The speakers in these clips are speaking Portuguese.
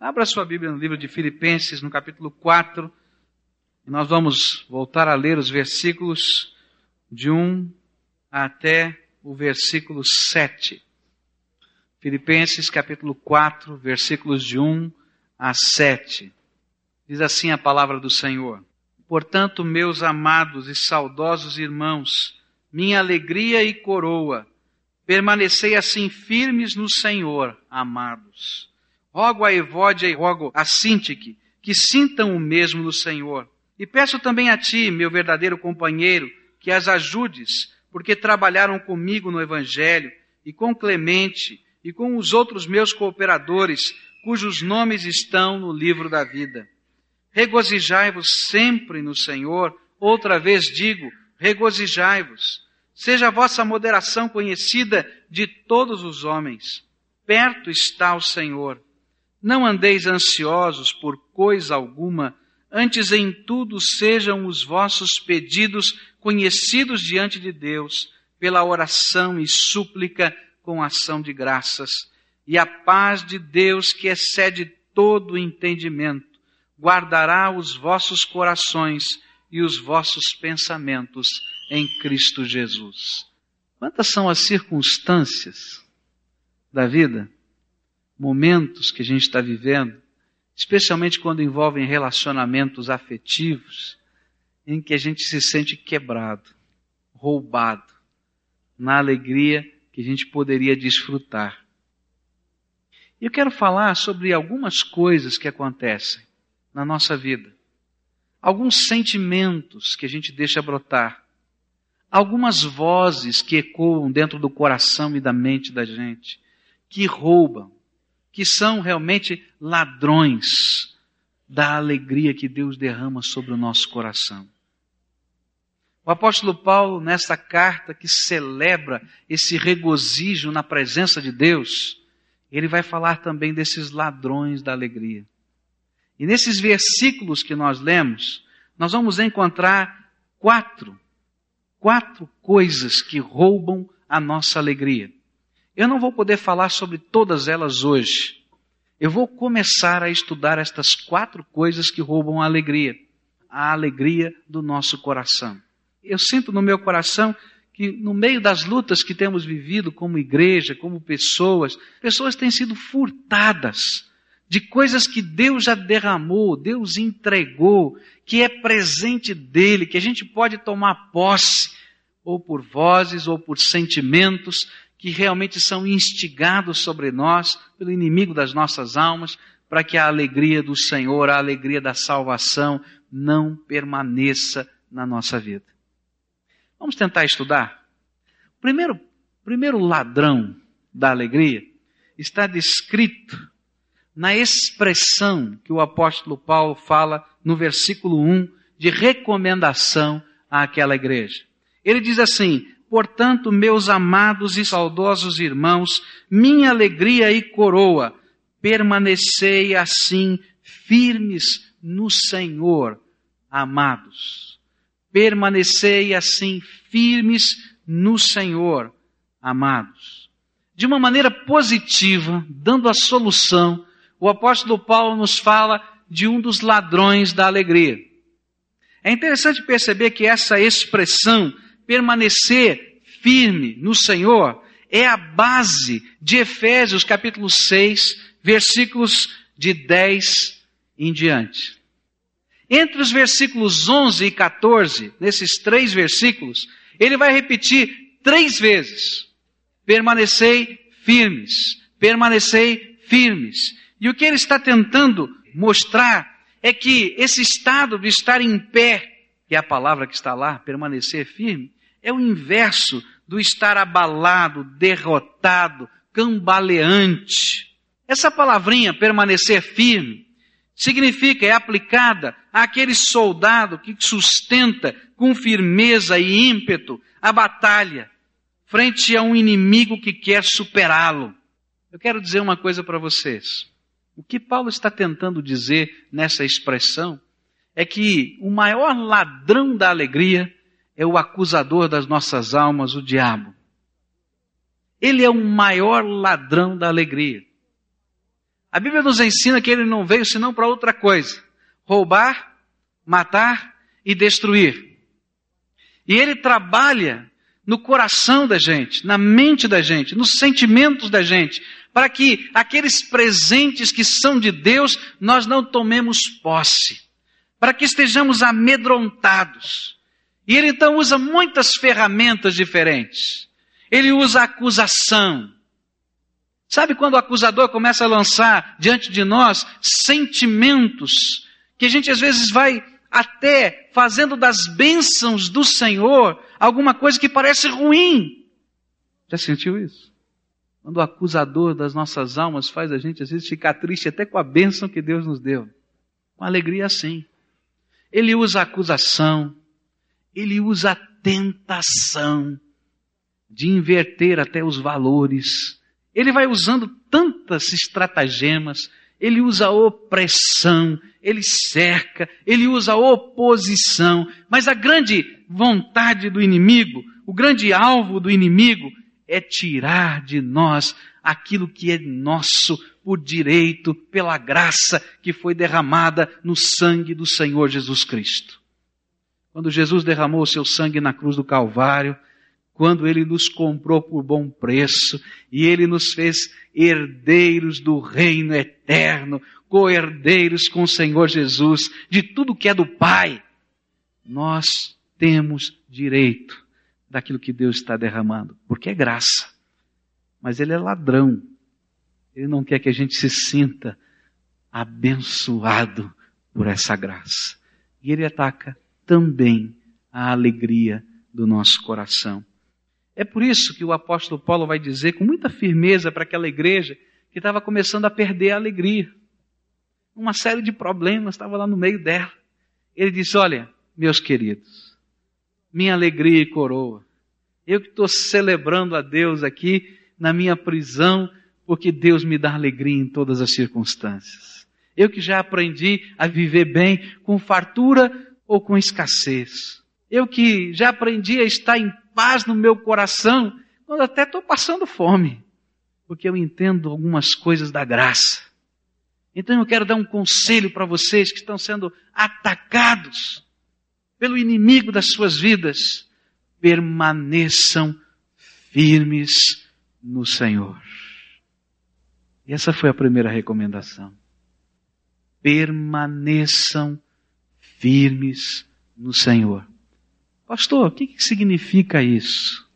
Abra sua Bíblia no livro de Filipenses, no capítulo 4. E nós vamos voltar a ler os versículos de 1 até o versículo 7. Filipenses, capítulo 4, versículos de 1 a 7. Diz assim a palavra do Senhor: Portanto, meus amados e saudosos irmãos, minha alegria e coroa, permanecei assim firmes no Senhor, amados. Rogo a Evódia e rogo a Sintique que sintam o mesmo no Senhor. E peço também a ti, meu verdadeiro companheiro, que as ajudes, porque trabalharam comigo no Evangelho, e com Clemente, e com os outros meus cooperadores, cujos nomes estão no livro da vida. Regozijai-vos sempre no Senhor, outra vez digo, regozijai-vos. Seja a vossa moderação conhecida de todos os homens. Perto está o Senhor. Não andeis ansiosos por coisa alguma, antes em tudo sejam os vossos pedidos conhecidos diante de Deus, pela oração e súplica com ação de graças. E a paz de Deus, que excede todo o entendimento, guardará os vossos corações e os vossos pensamentos em Cristo Jesus. Quantas são as circunstâncias da vida momentos que a gente está vivendo, especialmente quando envolvem relacionamentos afetivos, em que a gente se sente quebrado, roubado, na alegria que a gente poderia desfrutar. E eu quero falar sobre algumas coisas que acontecem na nossa vida, alguns sentimentos que a gente deixa brotar, algumas vozes que ecoam dentro do coração e da mente da gente, que roubam, que são realmente ladrões da alegria que Deus derrama sobre o nosso coração. O apóstolo Paulo, nessa carta que celebra esse regozijo na presença de Deus, ele vai falar também desses ladrões da alegria. E nesses versículos que nós lemos, nós vamos encontrar quatro, quatro coisas que roubam a nossa alegria. Eu não vou poder falar sobre todas elas hoje. Eu vou começar a estudar estas quatro coisas que roubam a alegria, a alegria do nosso coração. Eu sinto no meu coração que no meio das lutas que temos vivido como igreja, como pessoas, pessoas têm sido furtadas de coisas que Deus já derramou, Deus entregou, que é presente dele, que a gente pode tomar posse, ou por vozes, ou por sentimentos, que realmente são instigados sobre nós pelo inimigo das nossas almas, para que a alegria do Senhor, a alegria da salvação, não permaneça na nossa vida. Vamos tentar estudar? O primeiro, primeiro ladrão da alegria está descrito na expressão que o apóstolo Paulo fala no versículo 1 de recomendação àquela igreja. Ele diz assim: Portanto, meus amados e saudosos irmãos, minha alegria e coroa, permanecei assim firmes no Senhor, amados. Permanecei assim firmes no Senhor, amados. De uma maneira positiva, dando a solução, o apóstolo Paulo nos fala de um dos ladrões da alegria. É interessante perceber que essa expressão permanecer firme no Senhor é a base de Efésios capítulo 6, versículos de 10 em diante. Entre os versículos 11 e 14, nesses três versículos, ele vai repetir três vezes: permanecei firmes, permanecei firmes. E o que ele está tentando mostrar é que esse estado de estar em pé, que é a palavra que está lá, permanecer firme, é o inverso do estar abalado, derrotado, cambaleante. Essa palavrinha, permanecer firme, significa, é aplicada àquele soldado que sustenta com firmeza e ímpeto a batalha frente a um inimigo que quer superá-lo. Eu quero dizer uma coisa para vocês. O que Paulo está tentando dizer nessa expressão é que o maior ladrão da alegria é o acusador das nossas almas, o diabo. Ele é o maior ladrão da alegria. A Bíblia nos ensina que ele não veio senão para outra coisa: roubar, matar e destruir. E ele trabalha no coração da gente, na mente da gente, nos sentimentos da gente, para que aqueles presentes que são de Deus nós não tomemos posse, para que estejamos amedrontados. E ele então usa muitas ferramentas diferentes. Ele usa acusação. Sabe quando o acusador começa a lançar diante de nós sentimentos que a gente às vezes vai até fazendo das bênçãos do Senhor alguma coisa que parece ruim? Já sentiu isso? Quando o acusador das nossas almas faz a gente às vezes ficar triste até com a bênção que Deus nos deu. Com alegria assim. Ele usa a acusação, ele usa a tentação de inverter até os valores. Ele vai usando tantas estratagemas, ele usa opressão, ele cerca, ele usa oposição, mas a grande vontade do inimigo, o grande alvo do inimigo é tirar de nós aquilo que é nosso por direito, pela graça que foi derramada no sangue do Senhor Jesus Cristo. Quando Jesus derramou o seu sangue na cruz do Calvário, quando ele nos comprou por bom preço e ele nos fez herdeiros do reino eterno, co-herdeiros com o Senhor Jesus, de tudo que é do Pai, nós temos direito daquilo que Deus está derramando, porque é graça. Mas Ele é ladrão. Ele não quer que a gente se sinta abençoado por essa graça. E Ele ataca também a alegria do nosso coração. É por isso que o apóstolo Paulo vai dizer com muita firmeza para aquela igreja que estava começando a perder a alegria. Uma série de problemas estava lá no meio dela. Ele disse: Olha, meus queridos, minha alegria e coroa. Eu que estou celebrando a Deus aqui na minha prisão, porque Deus me dá alegria em todas as circunstâncias. Eu que já aprendi a viver bem com fartura ou com escassez. Eu que já aprendi a estar em paz no meu coração, quando até estou passando fome, porque eu entendo algumas coisas da graça. Então eu quero dar um conselho para vocês que estão sendo atacados pelo inimigo das suas vidas, permaneçam firmes no Senhor. E essa foi a primeira recomendação. Permaneçam firmes no Senhor. Pastor, o que, que significa isso?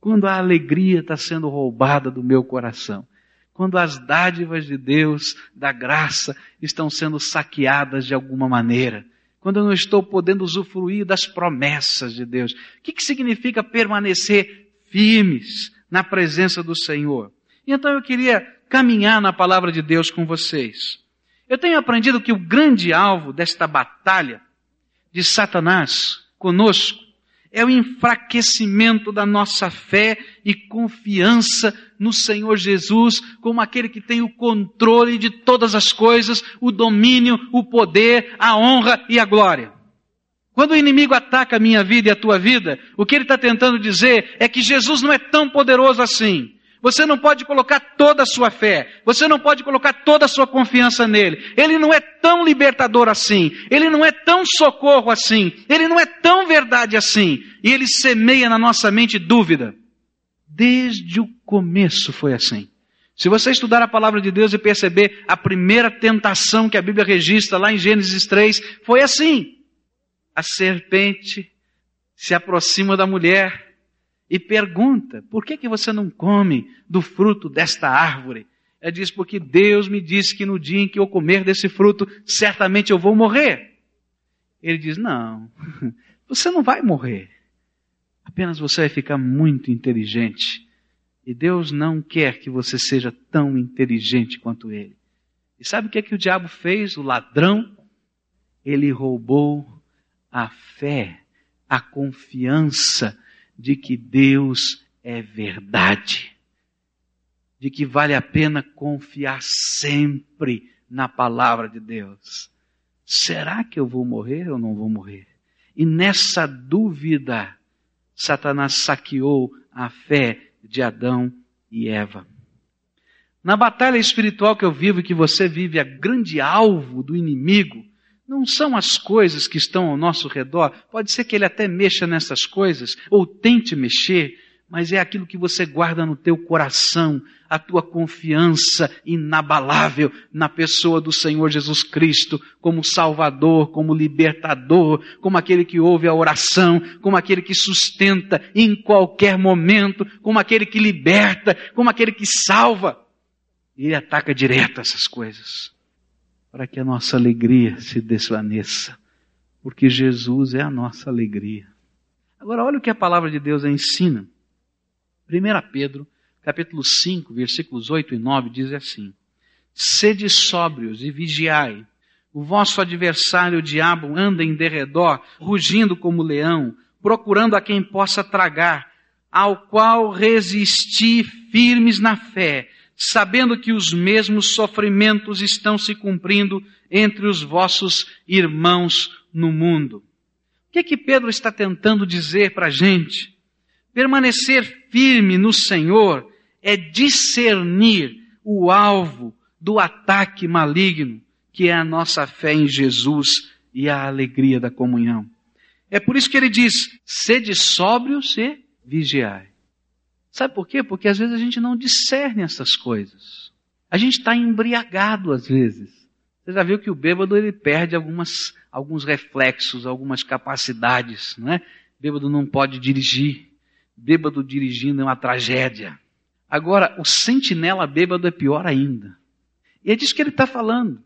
Quando a alegria está sendo roubada do meu coração, quando as dádivas de Deus, da graça, estão sendo saqueadas de alguma maneira, quando eu não estou podendo usufruir das promessas de Deus. O que, que significa permanecer firmes na presença do Senhor? Então eu queria caminhar na palavra de Deus com vocês. Eu tenho aprendido que o grande alvo desta batalha de Satanás conosco é o enfraquecimento da nossa fé e confiança no Senhor Jesus como aquele que tem o controle de todas as coisas, o domínio, o poder, a honra e a glória. Quando o inimigo ataca a minha vida e a tua vida, o que ele está tentando dizer é que Jesus não é tão poderoso assim. Você não pode colocar toda a sua fé, você não pode colocar toda a sua confiança nele. Ele não é tão libertador assim, ele não é tão socorro assim, ele não é tão verdade assim. E ele semeia na nossa mente dúvida. Desde o começo foi assim. Se você estudar a palavra de Deus e perceber a primeira tentação que a Bíblia registra lá em Gênesis 3, foi assim. A serpente se aproxima da mulher e pergunta: por que, que você não come do fruto desta árvore? Ela diz: porque Deus me disse que no dia em que eu comer desse fruto, certamente eu vou morrer. Ele diz: não, você não vai morrer. Apenas você vai ficar muito inteligente. E Deus não quer que você seja tão inteligente quanto ele. E sabe o que é que o diabo fez? O ladrão? Ele roubou a fé, a confiança de que Deus é verdade, de que vale a pena confiar sempre na palavra de Deus. Será que eu vou morrer ou não vou morrer? E nessa dúvida, Satanás saqueou a fé de Adão e Eva. Na batalha espiritual que eu vivo e que você vive, a grande alvo do inimigo não são as coisas que estão ao nosso redor. Pode ser que ele até mexa nessas coisas, ou tente mexer, mas é aquilo que você guarda no teu coração, a tua confiança inabalável na pessoa do Senhor Jesus Cristo, como Salvador, como libertador, como aquele que ouve a oração, como aquele que sustenta em qualquer momento, como aquele que liberta, como aquele que salva. E ele ataca direto essas coisas, para que a nossa alegria se desvaneça, porque Jesus é a nossa alegria. Agora, olha o que a palavra de Deus ensina. 1 Pedro, capítulo 5, versículos 8 e 9, diz assim: Sede sóbrios e vigiai. O vosso adversário, o diabo, anda em derredor, rugindo como leão, procurando a quem possa tragar, ao qual resisti firmes na fé, sabendo que os mesmos sofrimentos estão se cumprindo entre os vossos irmãos no mundo. O que é que Pedro está tentando dizer para a gente? Permanecer firme no Senhor é discernir o alvo do ataque maligno, que é a nossa fé em Jesus e a alegria da comunhão. É por isso que ele diz: sede sóbrios e vigiai. Sabe por quê? Porque às vezes a gente não discerne essas coisas. A gente está embriagado às vezes. Você já viu que o bêbado ele perde algumas, alguns reflexos, algumas capacidades, é? O bêbado não pode dirigir bêbado dirigindo é uma tragédia. Agora, o sentinela bêbado é pior ainda. E é disso que ele está falando.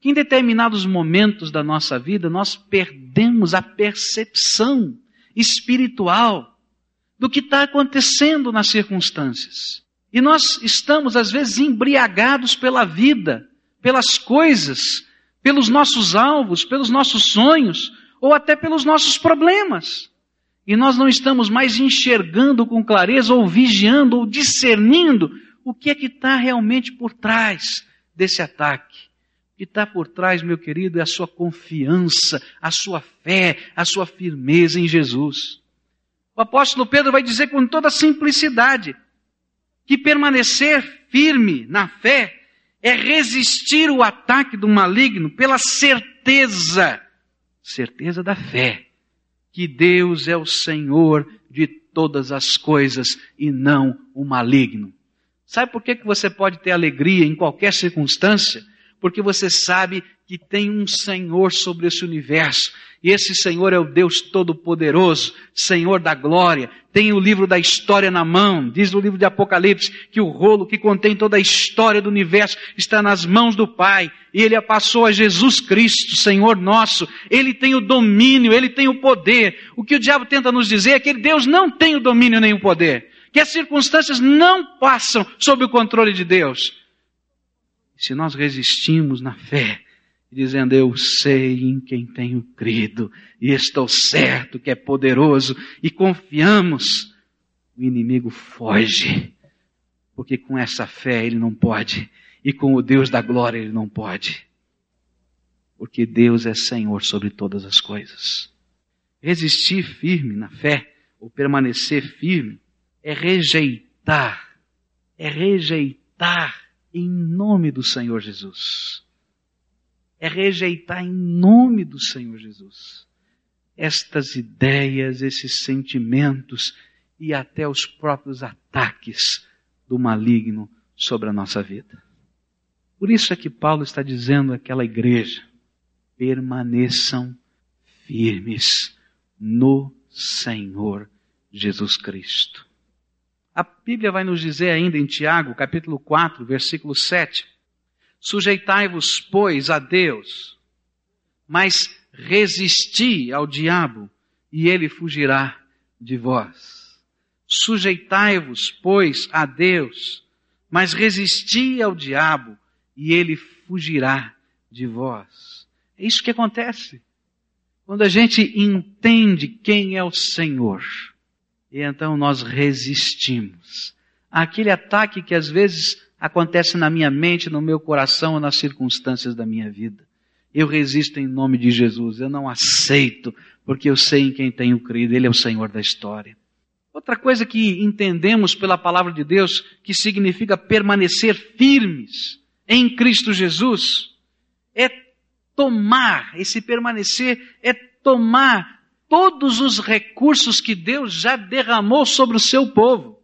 Que em determinados momentos da nossa vida nós perdemos a percepção espiritual do que está acontecendo nas circunstâncias. E nós estamos, às vezes, embriagados pela vida, pelas coisas, pelos nossos alvos, pelos nossos sonhos, ou até pelos nossos problemas e nós não estamos mais enxergando com clareza, ou vigiando, ou discernindo o que é que está realmente por trás desse ataque. O que está por trás, meu querido, é a sua confiança, a sua fé, a sua firmeza em Jesus. O apóstolo Pedro vai dizer com toda simplicidade que permanecer firme na fé é resistir o ataque do maligno pela certeza, certeza da fé que Deus é o Senhor de todas as coisas e não o maligno. Sabe por que, que você pode ter alegria em qualquer circunstância? Porque você sabe que tem um Senhor sobre esse universo e esse Senhor é o Deus Todo-Poderoso, Senhor da glória. Tem o livro da história na mão. Diz o livro de Apocalipse que o rolo que contém toda a história do universo está nas mãos do Pai. E ele a passou a Jesus Cristo, Senhor nosso. Ele tem o domínio, ele tem o poder. O que o diabo tenta nos dizer é que Deus não tem o domínio nem o poder. Que as circunstâncias não passam sob o controle de Deus. Se nós resistimos na fé, dizendo: Eu sei em quem tenho crido, e estou certo que é poderoso, e confiamos, o inimigo foge, porque com essa fé ele não pode, e com o Deus da glória ele não pode, porque Deus é Senhor sobre todas as coisas. Resistir firme na fé, ou permanecer firme, é rejeitar, é rejeitar em nome do Senhor Jesus é rejeitar em nome do Senhor Jesus estas ideias, esses sentimentos e até os próprios ataques do maligno sobre a nossa vida. Por isso é que Paulo está dizendo àquela igreja: permaneçam firmes no Senhor Jesus Cristo. A Bíblia vai nos dizer ainda em Tiago, capítulo 4, versículo 7, Sujeitai-vos, pois, a Deus, mas resisti ao diabo, e ele fugirá de vós. Sujeitai-vos, pois, a Deus, mas resisti ao diabo, e ele fugirá de vós. É isso que acontece. Quando a gente entende quem é o Senhor, e então nós resistimos àquele ataque que às vezes acontece na minha mente, no meu coração ou nas circunstâncias da minha vida. Eu resisto em nome de Jesus, eu não aceito, porque eu sei em quem tenho crido, Ele é o Senhor da história. Outra coisa que entendemos pela palavra de Deus, que significa permanecer firmes em Cristo Jesus, é tomar, esse permanecer é tomar todos os recursos que Deus já derramou sobre o seu povo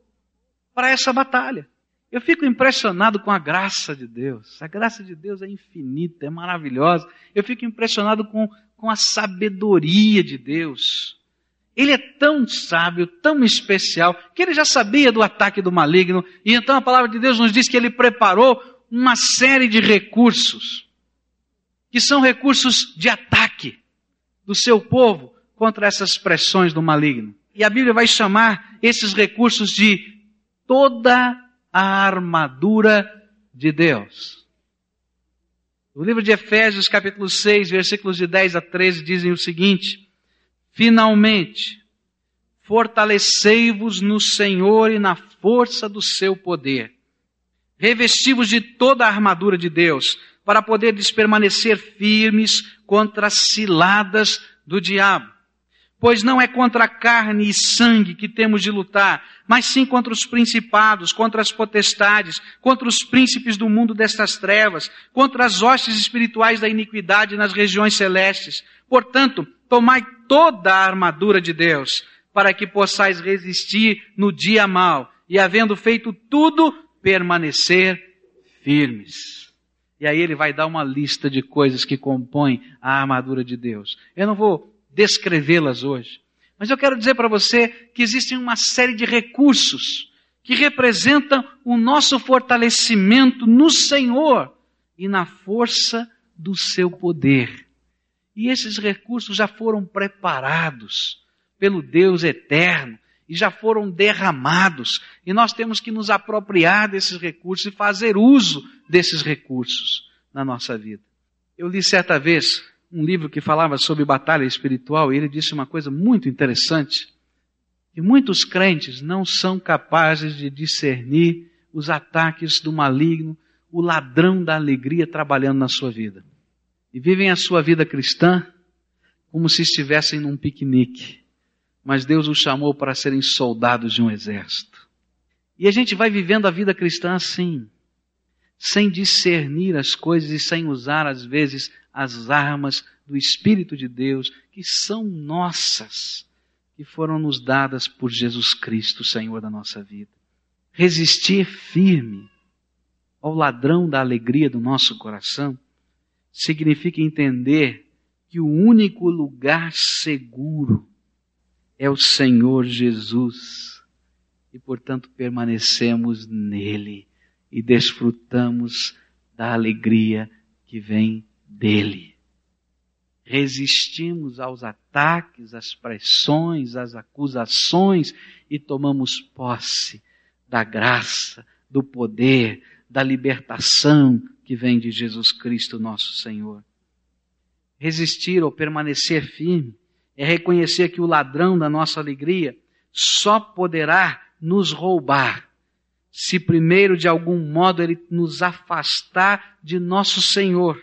para essa batalha. Eu fico impressionado com a graça de Deus. A graça de Deus é infinita, é maravilhosa. Eu fico impressionado com, com a sabedoria de Deus. Ele é tão sábio, tão especial, que ele já sabia do ataque do maligno, e então a palavra de Deus nos diz que ele preparou uma série de recursos, que são recursos de ataque do seu povo contra essas pressões do maligno. E a Bíblia vai chamar esses recursos de toda a armadura de Deus. O livro de Efésios, capítulo 6, versículos de 10 a 13, dizem o seguinte: Finalmente, fortalecei-vos no Senhor e na força do seu poder. Revesti-vos de toda a armadura de Deus, para poderes permanecer firmes contra as ciladas do diabo. Pois não é contra carne e sangue que temos de lutar, mas sim contra os principados, contra as potestades, contra os príncipes do mundo destas trevas, contra as hostes espirituais da iniquidade nas regiões celestes. Portanto, tomai toda a armadura de Deus, para que possais resistir no dia mau, e havendo feito tudo, permanecer firmes. E aí ele vai dar uma lista de coisas que compõem a armadura de Deus. Eu não vou descrevê-las hoje, mas eu quero dizer para você que existem uma série de recursos que representam o nosso fortalecimento no Senhor e na força do seu poder. E esses recursos já foram preparados pelo Deus eterno e já foram derramados. E nós temos que nos apropriar desses recursos e fazer uso desses recursos na nossa vida. Eu li certa vez um livro que falava sobre batalha espiritual e ele disse uma coisa muito interessante. E muitos crentes não são capazes de discernir os ataques do maligno, o ladrão da alegria trabalhando na sua vida e vivem a sua vida cristã como se estivessem num piquenique. Mas Deus os chamou para serem soldados de um exército. E a gente vai vivendo a vida cristã assim, sem discernir as coisas e sem usar, às vezes, as armas do Espírito de Deus, que são nossas, que foram nos dadas por Jesus Cristo, Senhor da nossa vida. Resistir firme ao ladrão da alegria do nosso coração significa entender que o único lugar seguro é o Senhor Jesus e, portanto, permanecemos nele e desfrutamos da alegria que vem dele. Resistimos aos ataques, às pressões, às acusações e tomamos posse da graça, do poder, da libertação que vem de Jesus Cristo, nosso Senhor. Resistir ou permanecer firme é reconhecer que o ladrão da nossa alegria só poderá nos roubar se primeiro de algum modo ele nos afastar de nosso Senhor.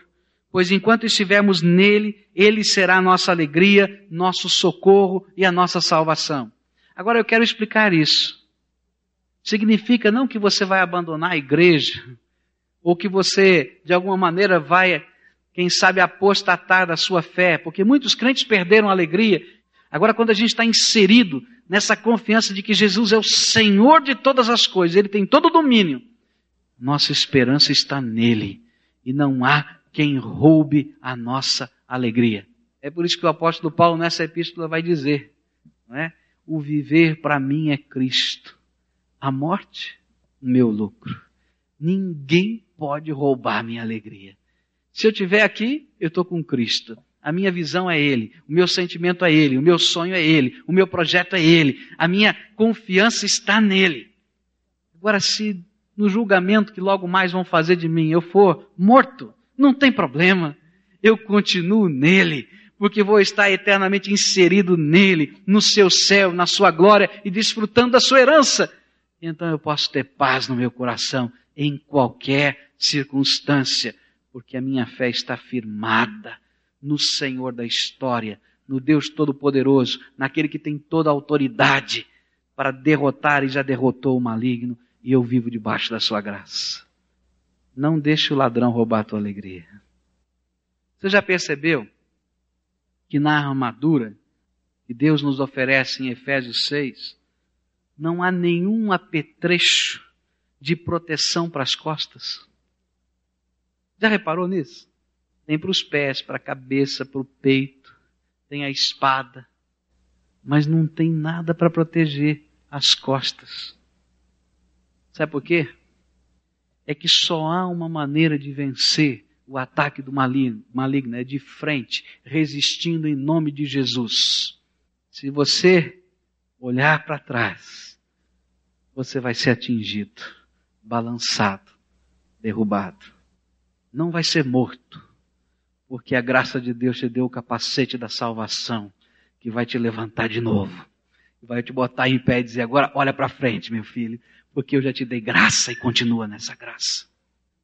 Pois enquanto estivermos nele, ele será a nossa alegria, nosso socorro e a nossa salvação. Agora eu quero explicar isso. Significa não que você vai abandonar a igreja, ou que você, de alguma maneira, vai, quem sabe, apostatar da sua fé, porque muitos crentes perderam a alegria. Agora, quando a gente está inserido nessa confiança de que Jesus é o Senhor de todas as coisas, Ele tem todo o domínio, nossa esperança está nele, e não há quem roube a nossa alegria. É por isso que o apóstolo Paulo, nessa epístola, vai dizer, não é? O viver para mim é Cristo a morte, o meu lucro. Ninguém pode roubar minha alegria. Se eu estiver aqui, eu estou com Cristo. A minha visão é Ele, o meu sentimento é Ele, o meu sonho é Ele, o meu projeto é Ele, a minha confiança está nele. Agora, se no julgamento que logo mais vão fazer de mim eu for morto, não tem problema, eu continuo nele, porque vou estar eternamente inserido nele, no seu céu, na sua glória e desfrutando da sua herança então eu posso ter paz no meu coração em qualquer circunstância, porque a minha fé está firmada no Senhor da história, no Deus Todo-Poderoso, naquele que tem toda a autoridade, para derrotar e já derrotou o maligno, e eu vivo debaixo da sua graça. Não deixe o ladrão roubar a tua alegria. Você já percebeu que na armadura que Deus nos oferece em Efésios 6, não há nenhum apetrecho de proteção para as costas? Já reparou nisso? Tem para os pés, para a cabeça, para o peito, tem a espada, mas não tem nada para proteger as costas. Sabe por quê? É que só há uma maneira de vencer o ataque do maligno, maligno é de frente, resistindo em nome de Jesus. Se você olhar para trás, você vai ser atingido, balançado, derrubado. Não vai ser morto, porque a graça de Deus te deu o capacete da salvação, que vai te levantar de novo, vai te botar em pé e dizer: agora olha para frente, meu filho, porque eu já te dei graça e continua nessa graça.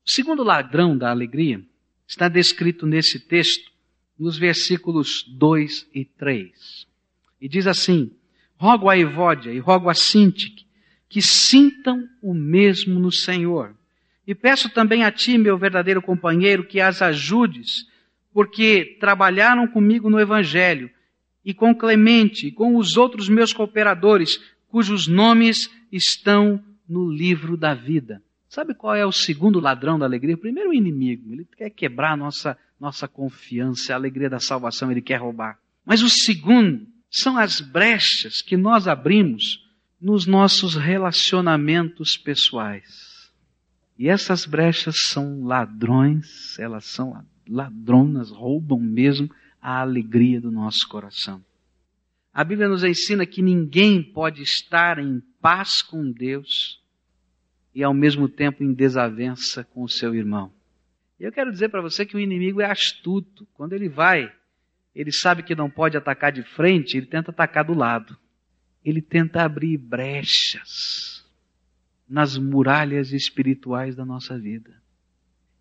O segundo ladrão da alegria está descrito nesse texto, nos versículos 2 e 3. E diz assim: Rogo a Evódia e rogo a Sintique que sintam o mesmo no Senhor. E peço também a ti, meu verdadeiro companheiro, que as ajudes, porque trabalharam comigo no Evangelho, e com Clemente, e com os outros meus cooperadores, cujos nomes estão no livro da vida. Sabe qual é o segundo ladrão da alegria? Primeiro o inimigo. Ele quer quebrar nossa, nossa confiança, a alegria da salvação, ele quer roubar. Mas o segundo são as brechas que nós abrimos nos nossos relacionamentos pessoais. E essas brechas são ladrões, elas são ladronas, roubam mesmo a alegria do nosso coração. A Bíblia nos ensina que ninguém pode estar em paz com Deus e ao mesmo tempo em desavença com o seu irmão. Eu quero dizer para você que o inimigo é astuto. Quando ele vai, ele sabe que não pode atacar de frente, ele tenta atacar do lado. Ele tenta abrir brechas nas muralhas espirituais da nossa vida.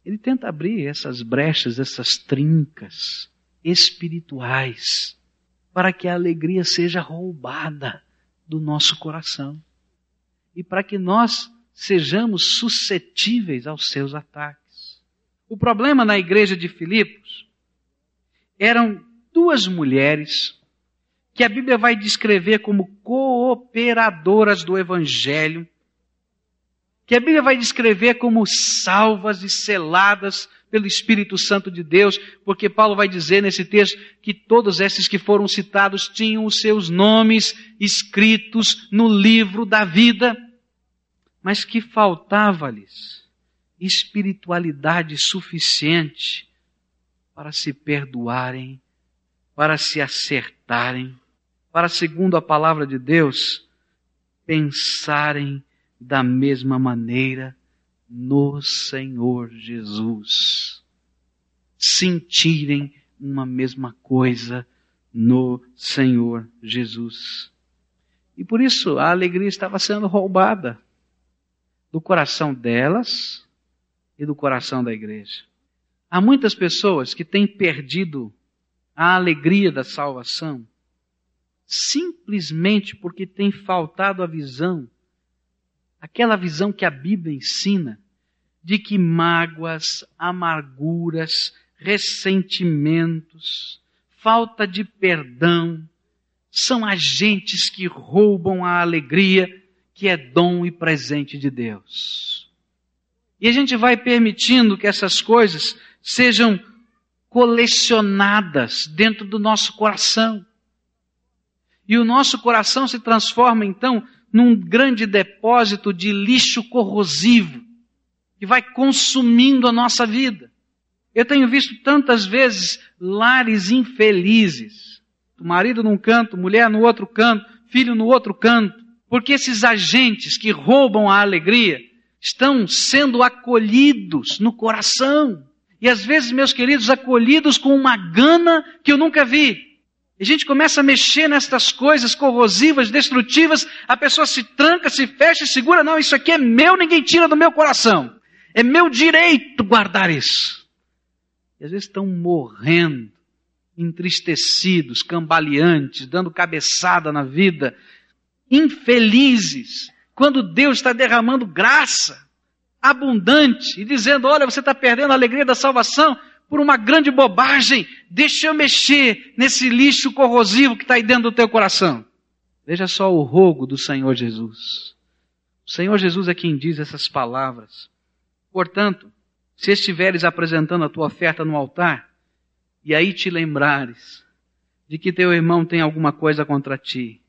Ele tenta abrir essas brechas, essas trincas espirituais, para que a alegria seja roubada do nosso coração. E para que nós sejamos suscetíveis aos seus ataques. O problema na igreja de Filipos eram duas mulheres que a Bíblia vai descrever como cooperadoras do Evangelho, que a Bíblia vai descrever como salvas e seladas pelo Espírito Santo de Deus, porque Paulo vai dizer nesse texto que todos esses que foram citados tinham os seus nomes escritos no livro da vida mas que faltava-lhes espiritualidade suficiente para se perdoarem, para se acertarem, para, segundo a palavra de Deus, pensarem da mesma maneira no Senhor Jesus, sentirem uma mesma coisa no Senhor Jesus. E por isso a alegria estava sendo roubada do coração delas e do coração da igreja. Há muitas pessoas que têm perdido a alegria da salvação simplesmente porque tem faltado a visão, aquela visão que a Bíblia ensina, de que mágoas, amarguras, ressentimentos, falta de perdão, são agentes que roubam a alegria que é dom e presente de Deus. E a gente vai permitindo que essas coisas sejam colecionadas dentro do nosso coração. E o nosso coração se transforma então num grande depósito de lixo corrosivo que vai consumindo a nossa vida. Eu tenho visto tantas vezes lares infelizes, o marido num canto, mulher no outro canto, filho no outro canto, porque esses agentes que roubam a alegria estão sendo acolhidos no coração. E às vezes, meus queridos, acolhidos com uma gana que eu nunca vi. E a gente começa a mexer nestas coisas corrosivas, destrutivas, a pessoa se tranca, se fecha e segura. Não, isso aqui é meu, ninguém tira do meu coração. É meu direito guardar isso. E às vezes estão morrendo, entristecidos, cambaleantes, dando cabeçada na vida, infelizes quando Deus está derramando graça abundante e dizendo: Olha, você está perdendo a alegria da salvação por uma grande bobagem. Deixa eu mexer nesse lixo corrosivo que está aí dentro do teu coração. Veja só o rogo do Senhor Jesus. O Senhor Jesus é quem diz essas palavras. Portanto, se estiveres apresentando a tua oferta no altar, e aí te lembrares de que teu irmão tem alguma coisa contra ti,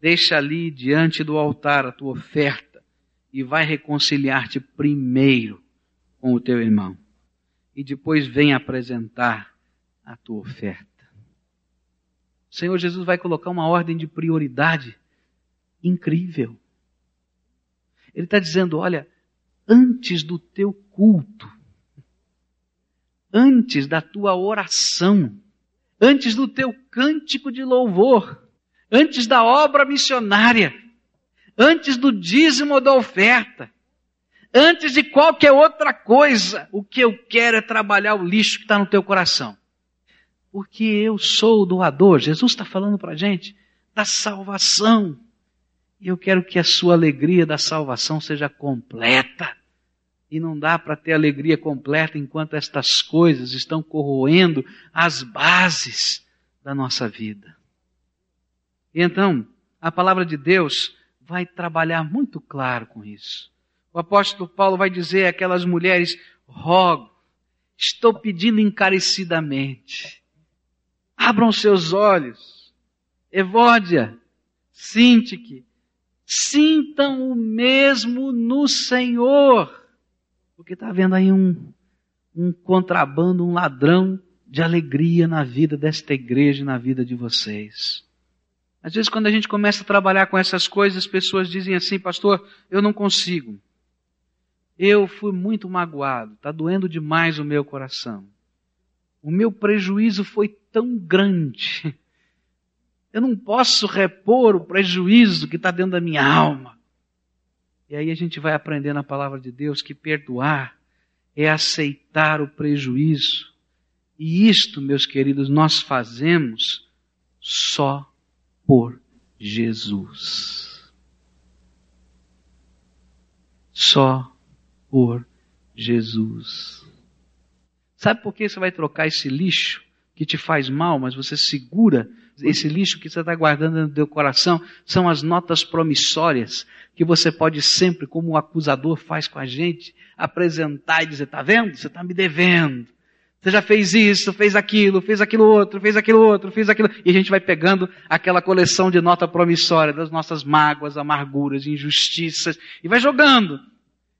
deixa ali diante do altar a tua oferta e vai reconciliar-te primeiro com o teu irmão. E depois vem apresentar a tua oferta. O Senhor Jesus vai colocar uma ordem de prioridade incrível. Ele está dizendo: olha, antes do teu culto, antes da tua oração, antes do teu cântico de louvor, antes da obra missionária, antes do dízimo da oferta, antes de qualquer outra coisa, o que eu quero é trabalhar o lixo que está no teu coração porque eu sou o doador. Jesus está falando para a gente da salvação. E eu quero que a sua alegria da salvação seja completa. E não dá para ter alegria completa enquanto estas coisas estão corroendo as bases da nossa vida. E então, a palavra de Deus vai trabalhar muito claro com isso. O apóstolo Paulo vai dizer àquelas mulheres: rogo, estou pedindo encarecidamente Abram seus olhos. Evódia, Sintique, sintam o mesmo no Senhor. Porque está havendo aí um, um contrabando, um ladrão de alegria na vida desta igreja e na vida de vocês. Às vezes, quando a gente começa a trabalhar com essas coisas, as pessoas dizem assim, pastor, eu não consigo. Eu fui muito magoado, está doendo demais o meu coração. O meu prejuízo foi tão grande. Eu não posso repor o prejuízo que está dentro da minha alma. E aí a gente vai aprender na palavra de Deus que perdoar é aceitar o prejuízo. E isto, meus queridos, nós fazemos só por Jesus. Só por Jesus. Sabe por que você vai trocar esse lixo que te faz mal, mas você segura esse lixo que você está guardando no teu coração? São as notas promissórias que você pode sempre, como o acusador faz com a gente, apresentar e dizer: está vendo? Você está me devendo. Você já fez isso, fez aquilo, fez aquilo outro, fez aquilo outro, fez aquilo. E a gente vai pegando aquela coleção de nota promissória das nossas mágoas, amarguras, injustiças, e vai jogando.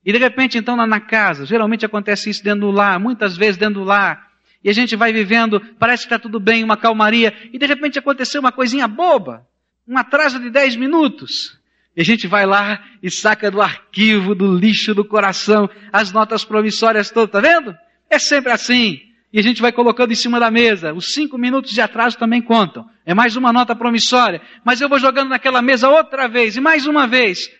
E de repente, então, lá na casa, geralmente acontece isso dentro do lar, muitas vezes dentro do lar, e a gente vai vivendo, parece que está tudo bem, uma calmaria, e de repente aconteceu uma coisinha boba, um atraso de 10 minutos. E a gente vai lá e saca do arquivo, do lixo do coração, as notas promissórias todas, tá vendo? É sempre assim. E a gente vai colocando em cima da mesa. Os cinco minutos de atraso também contam. É mais uma nota promissória. Mas eu vou jogando naquela mesa outra vez e mais uma vez.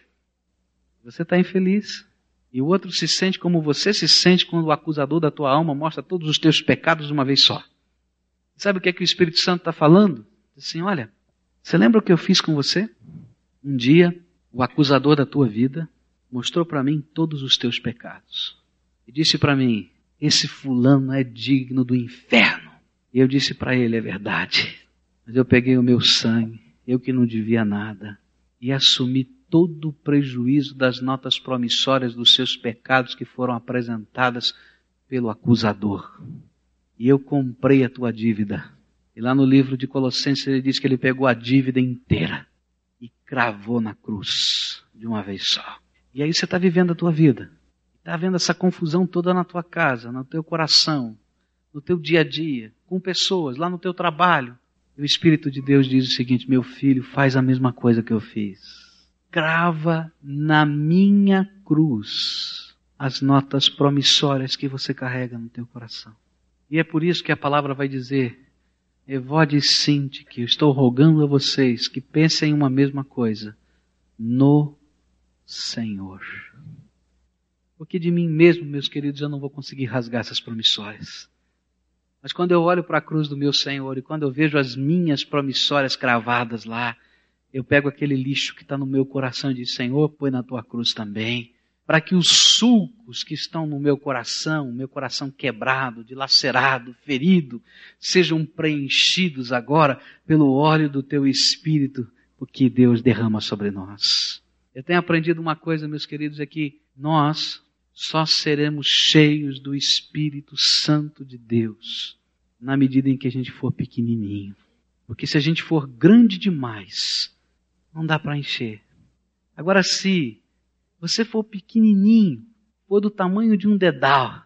Você está infeliz. E o outro se sente como você se sente quando o acusador da tua alma mostra todos os teus pecados de uma vez só. Sabe o que é que o Espírito Santo está falando? Assim, olha, você lembra o que eu fiz com você? Um dia, o acusador da tua vida mostrou para mim todos os teus pecados. E disse para mim, esse fulano é digno do inferno. E eu disse para ele, é verdade. Mas eu peguei o meu sangue, eu que não devia nada, e assumi todo o prejuízo das notas promissórias dos seus pecados que foram apresentadas pelo acusador. E eu comprei a tua dívida. E lá no livro de Colossenses ele diz que ele pegou a dívida inteira e cravou na cruz de uma vez só. E aí você está vivendo a tua vida. Está vendo essa confusão toda na tua casa, no teu coração, no teu dia a dia, com pessoas, lá no teu trabalho. E o Espírito de Deus diz o seguinte: meu filho, faz a mesma coisa que eu fiz crava na minha cruz as notas promissórias que você carrega no teu coração. E é por isso que a palavra vai dizer, Evode Sinti, que eu estou rogando a vocês que pensem uma mesma coisa, no Senhor. Porque de mim mesmo, meus queridos, eu não vou conseguir rasgar essas promissórias. Mas quando eu olho para a cruz do meu Senhor e quando eu vejo as minhas promissórias cravadas lá, eu pego aquele lixo que está no meu coração e digo, Senhor, põe na tua cruz também para que os sulcos que estão no meu coração, meu coração quebrado, dilacerado, ferido, sejam preenchidos agora pelo óleo do teu espírito, porque Deus derrama sobre nós. Eu tenho aprendido uma coisa, meus queridos, é que nós só seremos cheios do Espírito Santo de Deus na medida em que a gente for pequenininho. Porque se a gente for grande demais, não dá para encher. Agora, se você for pequenininho, for do tamanho de um dedal,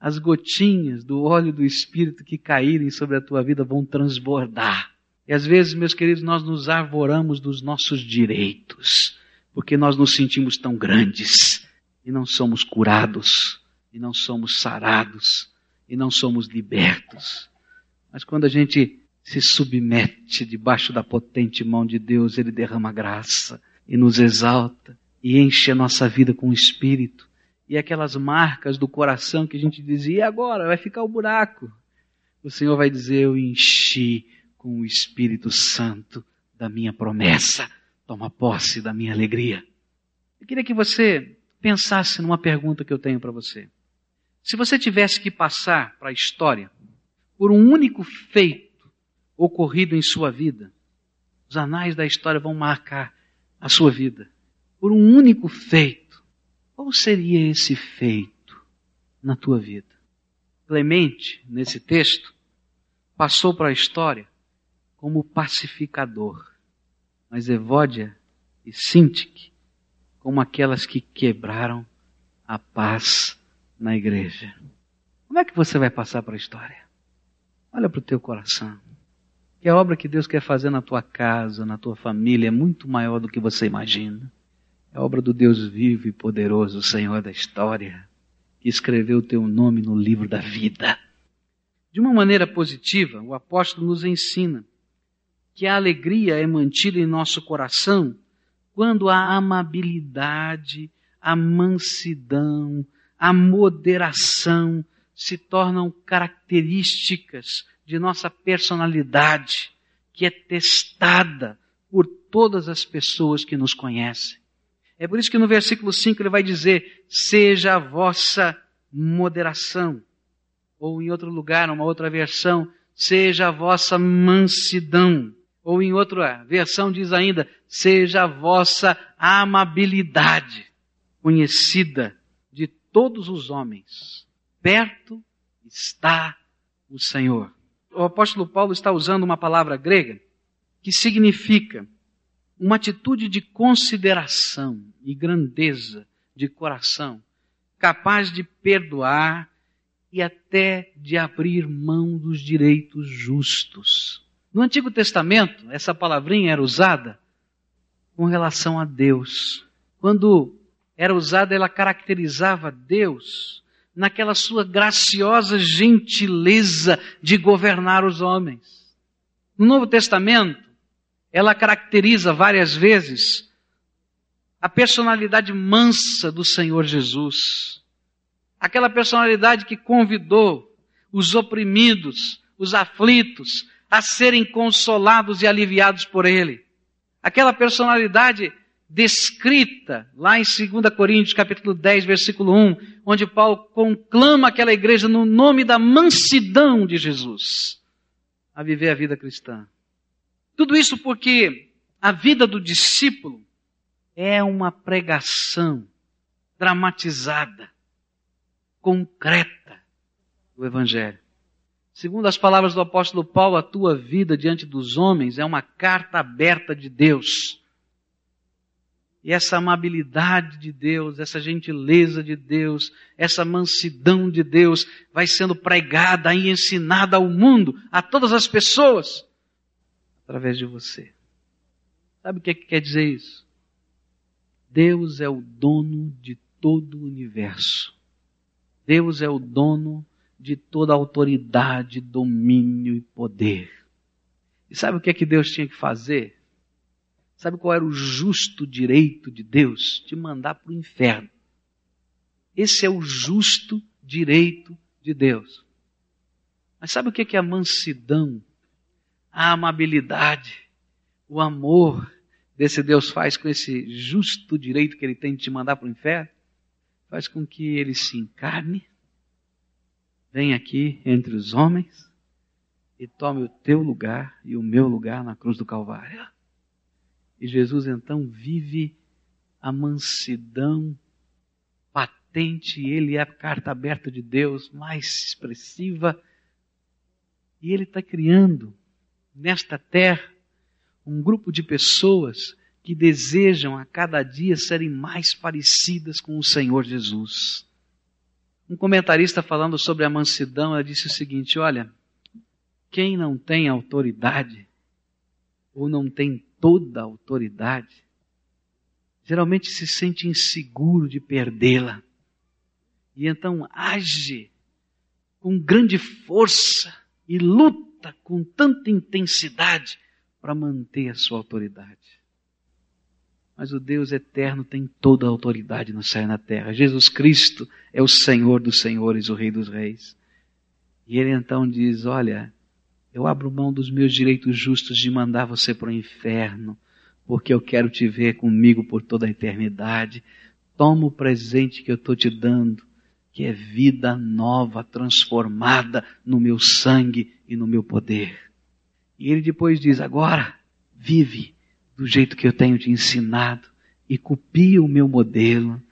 as gotinhas do óleo do Espírito que caírem sobre a tua vida vão transbordar. E às vezes, meus queridos, nós nos arvoramos dos nossos direitos, porque nós nos sentimos tão grandes e não somos curados, e não somos sarados, e não somos libertos. Mas quando a gente se submete debaixo da potente mão de Deus, Ele derrama graça e nos exalta e enche a nossa vida com o Espírito. E aquelas marcas do coração que a gente dizia, e agora? Vai ficar o buraco. O Senhor vai dizer, eu enchi com o Espírito Santo da minha promessa. Toma posse da minha alegria. Eu queria que você pensasse numa pergunta que eu tenho para você. Se você tivesse que passar para a história por um único feito ocorrido em sua vida, os anais da história vão marcar a sua vida por um único feito, qual seria esse feito na tua vida? Clemente, nesse texto, passou para a história como pacificador, mas Evódia e Sintique como aquelas que quebraram a paz na igreja. Como é que você vai passar para a história? Olha para o teu coração. Que a obra que Deus quer fazer na tua casa, na tua família, é muito maior do que você imagina. É obra do Deus vivo e poderoso, Senhor da história, que escreveu o teu nome no livro da vida. De uma maneira positiva, o apóstolo nos ensina que a alegria é mantida em nosso coração quando a amabilidade, a mansidão, a moderação se tornam características de nossa personalidade, que é testada por todas as pessoas que nos conhecem. É por isso que no versículo 5 ele vai dizer: seja a vossa moderação. Ou em outro lugar, uma outra versão, seja a vossa mansidão. Ou em outra versão diz ainda, seja a vossa amabilidade, conhecida de todos os homens. Perto está o Senhor. O apóstolo Paulo está usando uma palavra grega que significa uma atitude de consideração e grandeza de coração, capaz de perdoar e até de abrir mão dos direitos justos. No Antigo Testamento, essa palavrinha era usada com relação a Deus. Quando era usada, ela caracterizava Deus naquela sua graciosa gentileza de governar os homens. No Novo Testamento, ela caracteriza várias vezes a personalidade mansa do Senhor Jesus. Aquela personalidade que convidou os oprimidos, os aflitos, a serem consolados e aliviados por Ele. Aquela personalidade descrita lá em 2 Coríntios capítulo 10, versículo 1, onde Paulo conclama aquela igreja no nome da mansidão de Jesus a viver a vida cristã. Tudo isso porque a vida do discípulo é uma pregação dramatizada, concreta do Evangelho. Segundo as palavras do apóstolo Paulo, a tua vida diante dos homens é uma carta aberta de Deus. E essa amabilidade de Deus, essa gentileza de Deus, essa mansidão de Deus vai sendo pregada e ensinada ao mundo, a todas as pessoas, através de você. Sabe o que, é que quer dizer isso? Deus é o dono de todo o universo. Deus é o dono toda autoridade, domínio e poder. E sabe o que é que Deus tinha que fazer? Sabe qual era o justo direito de Deus? De mandar para o inferno. Esse é o justo direito de Deus. Mas sabe o que é a mansidão a amabilidade, o amor desse Deus faz com esse justo direito que ele tem de te mandar para o inferno? Faz com que ele se encarne, venha aqui entre os homens e tome o teu lugar e o meu lugar na cruz do Calvário. E Jesus então vive a mansidão patente, ele é a carta aberta de Deus mais expressiva. E ele está criando nesta terra um grupo de pessoas que desejam a cada dia serem mais parecidas com o Senhor Jesus. Um comentarista falando sobre a mansidão, ela disse o seguinte: olha, quem não tem autoridade, ou não tem toda a autoridade, geralmente se sente inseguro de perdê-la. E então age com grande força e luta com tanta intensidade para manter a sua autoridade. Mas o Deus eterno tem toda a autoridade no céu e na terra. Jesus Cristo é o Senhor dos senhores, o Rei dos reis. E ele então diz: Olha, eu abro mão dos meus direitos justos de mandar você para o inferno, porque eu quero te ver comigo por toda a eternidade. Toma o presente que eu estou te dando, que é vida nova, transformada no meu sangue e no meu poder. E ele depois diz: agora, vive do jeito que eu tenho te ensinado e copia o meu modelo,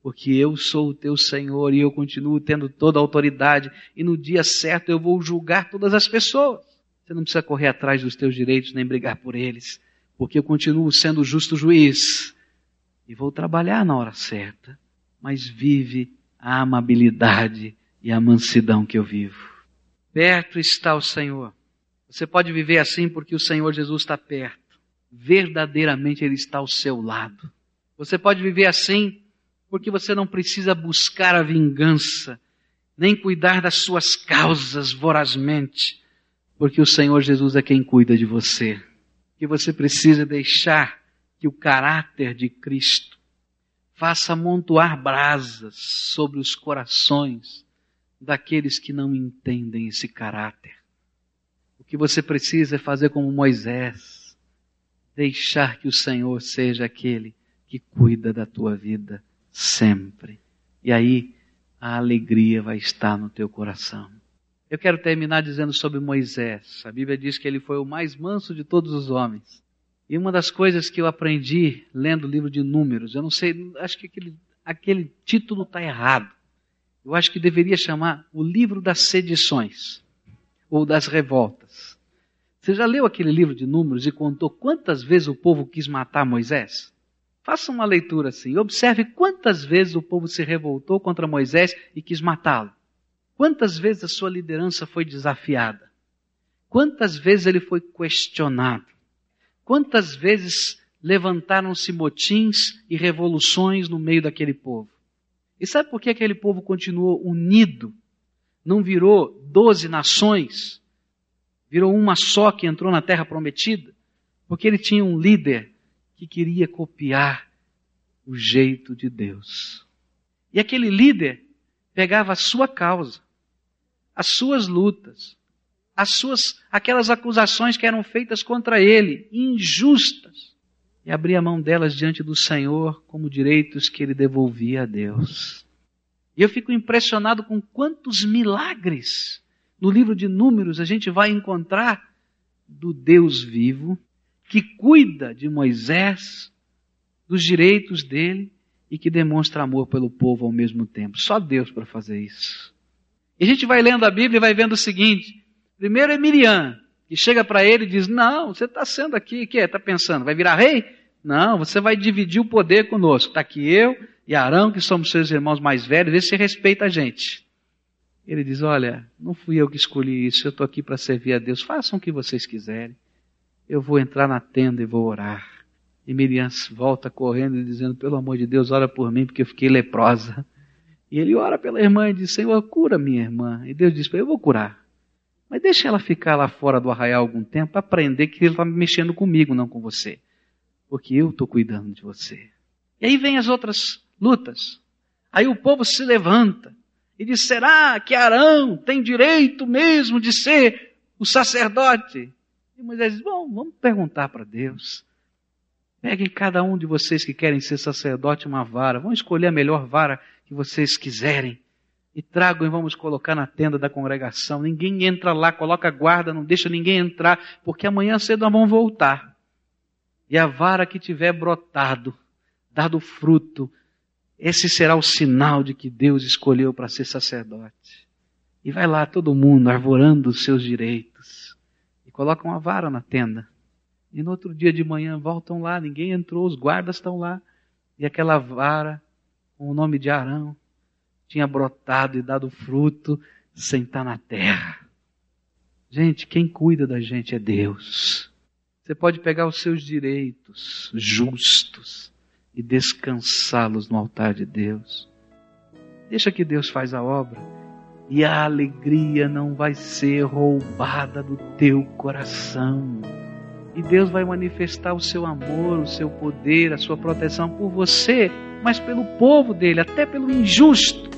porque eu sou o teu Senhor e eu continuo tendo toda a autoridade e no dia certo eu vou julgar todas as pessoas. Você não precisa correr atrás dos teus direitos nem brigar por eles, porque eu continuo sendo justo juiz. E vou trabalhar na hora certa, mas vive a amabilidade e a mansidão que eu vivo. Perto está o Senhor. Você pode viver assim porque o Senhor Jesus está perto. Verdadeiramente Ele está ao seu lado. Você pode viver assim porque você não precisa buscar a vingança, nem cuidar das suas causas vorazmente, porque o Senhor Jesus é quem cuida de você. Que você precisa deixar que o caráter de Cristo faça amontoar brasas sobre os corações daqueles que não entendem esse caráter. O que você precisa é fazer como Moisés, deixar que o Senhor seja aquele que cuida da tua vida sempre. E aí a alegria vai estar no teu coração. Eu quero terminar dizendo sobre Moisés. A Bíblia diz que ele foi o mais manso de todos os homens. E uma das coisas que eu aprendi lendo o livro de Números, eu não sei, acho que aquele, aquele título está errado. Eu acho que deveria chamar o livro das sedições ou das revoltas. Você já leu aquele livro de Números e contou quantas vezes o povo quis matar Moisés? Faça uma leitura assim. Observe quantas vezes o povo se revoltou contra Moisés e quis matá-lo. Quantas vezes a sua liderança foi desafiada? Quantas vezes ele foi questionado? Quantas vezes levantaram-se motins e revoluções no meio daquele povo? E sabe por que aquele povo continuou unido? Não virou doze nações, virou uma só que entrou na terra prometida? Porque ele tinha um líder que queria copiar o jeito de Deus. E aquele líder pegava a sua causa, as suas lutas, as suas aquelas acusações que eram feitas contra ele, injustas, e abria a mão delas diante do Senhor como direitos que ele devolvia a Deus. E eu fico impressionado com quantos milagres no livro de Números a gente vai encontrar do Deus vivo que cuida de Moisés, dos direitos dele e que demonstra amor pelo povo ao mesmo tempo. Só Deus para fazer isso. E a gente vai lendo a Bíblia e vai vendo o seguinte: primeiro é Miriam, que chega para ele e diz: Não, você está sendo aqui, que está pensando? Vai virar rei? Não, você vai dividir o poder conosco. Está aqui eu e Arão, que somos seus irmãos mais velhos, vê se respeita a gente. Ele diz: Olha, não fui eu que escolhi isso, eu estou aqui para servir a Deus, façam o que vocês quiserem. Eu vou entrar na tenda e vou orar. E Miriam volta correndo e dizendo: Pelo amor de Deus, ora por mim, porque eu fiquei leprosa. E ele ora pela irmã e diz: Senhor, cura minha irmã. E Deus diz Eu vou curar. Mas deixa ela ficar lá fora do arraial algum tempo para aprender que ele está mexendo comigo, não com você. Porque eu estou cuidando de você. E aí vem as outras lutas. Aí o povo se levanta e diz: Será que Arão tem direito mesmo de ser o sacerdote? E Moisés diz: Bom, vamos perguntar para Deus. Peguem cada um de vocês que querem ser sacerdote uma vara. Vão escolher a melhor vara que vocês quiserem. E tragam e vamos colocar na tenda da congregação. Ninguém entra lá, coloca guarda, não deixa ninguém entrar, porque amanhã cedo nós vamos voltar. E a vara que tiver brotado, dado fruto, esse será o sinal de que Deus escolheu para ser sacerdote. E vai lá todo mundo arvorando os seus direitos. E coloca uma vara na tenda. E no outro dia de manhã voltam lá, ninguém entrou, os guardas estão lá. E aquela vara, com o nome de Arão, tinha brotado e dado fruto sem estar na terra. Gente, quem cuida da gente é Deus. Você pode pegar os seus direitos justos e descansá-los no altar de Deus. Deixa que Deus faz a obra e a alegria não vai ser roubada do teu coração. E Deus vai manifestar o seu amor, o seu poder, a sua proteção por você, mas pelo povo dele, até pelo injusto.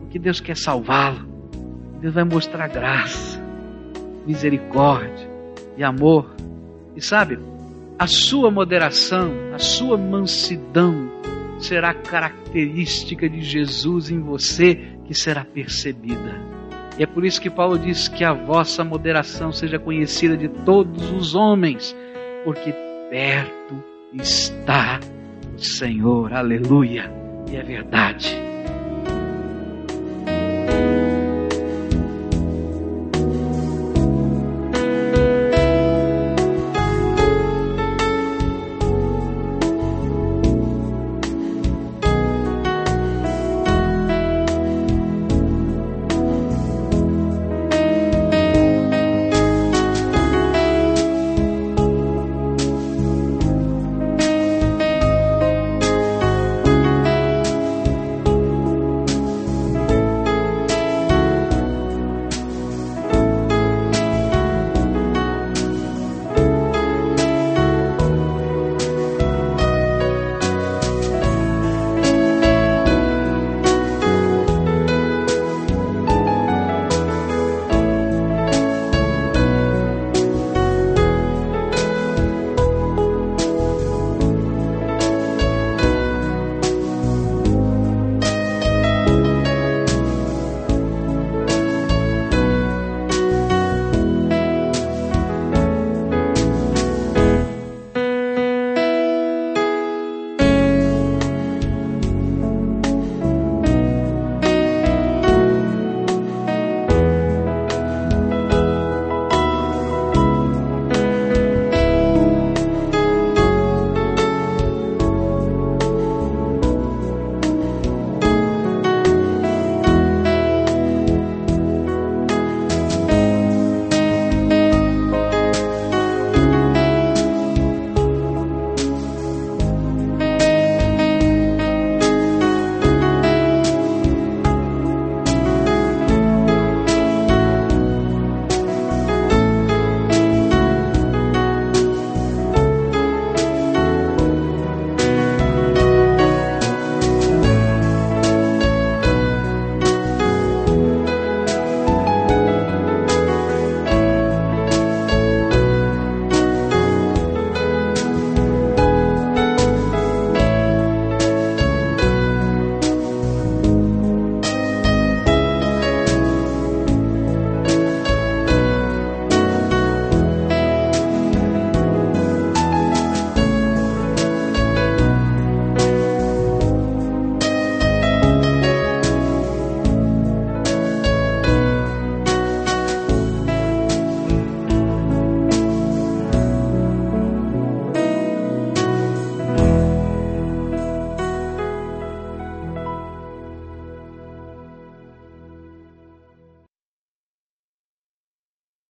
Porque Deus quer salvá-lo. Deus vai mostrar graça, misericórdia e amor. E sabe, a sua moderação, a sua mansidão será característica de Jesus em você que será percebida. E é por isso que Paulo diz que a vossa moderação seja conhecida de todos os homens, porque perto está o Senhor. Aleluia. E é verdade.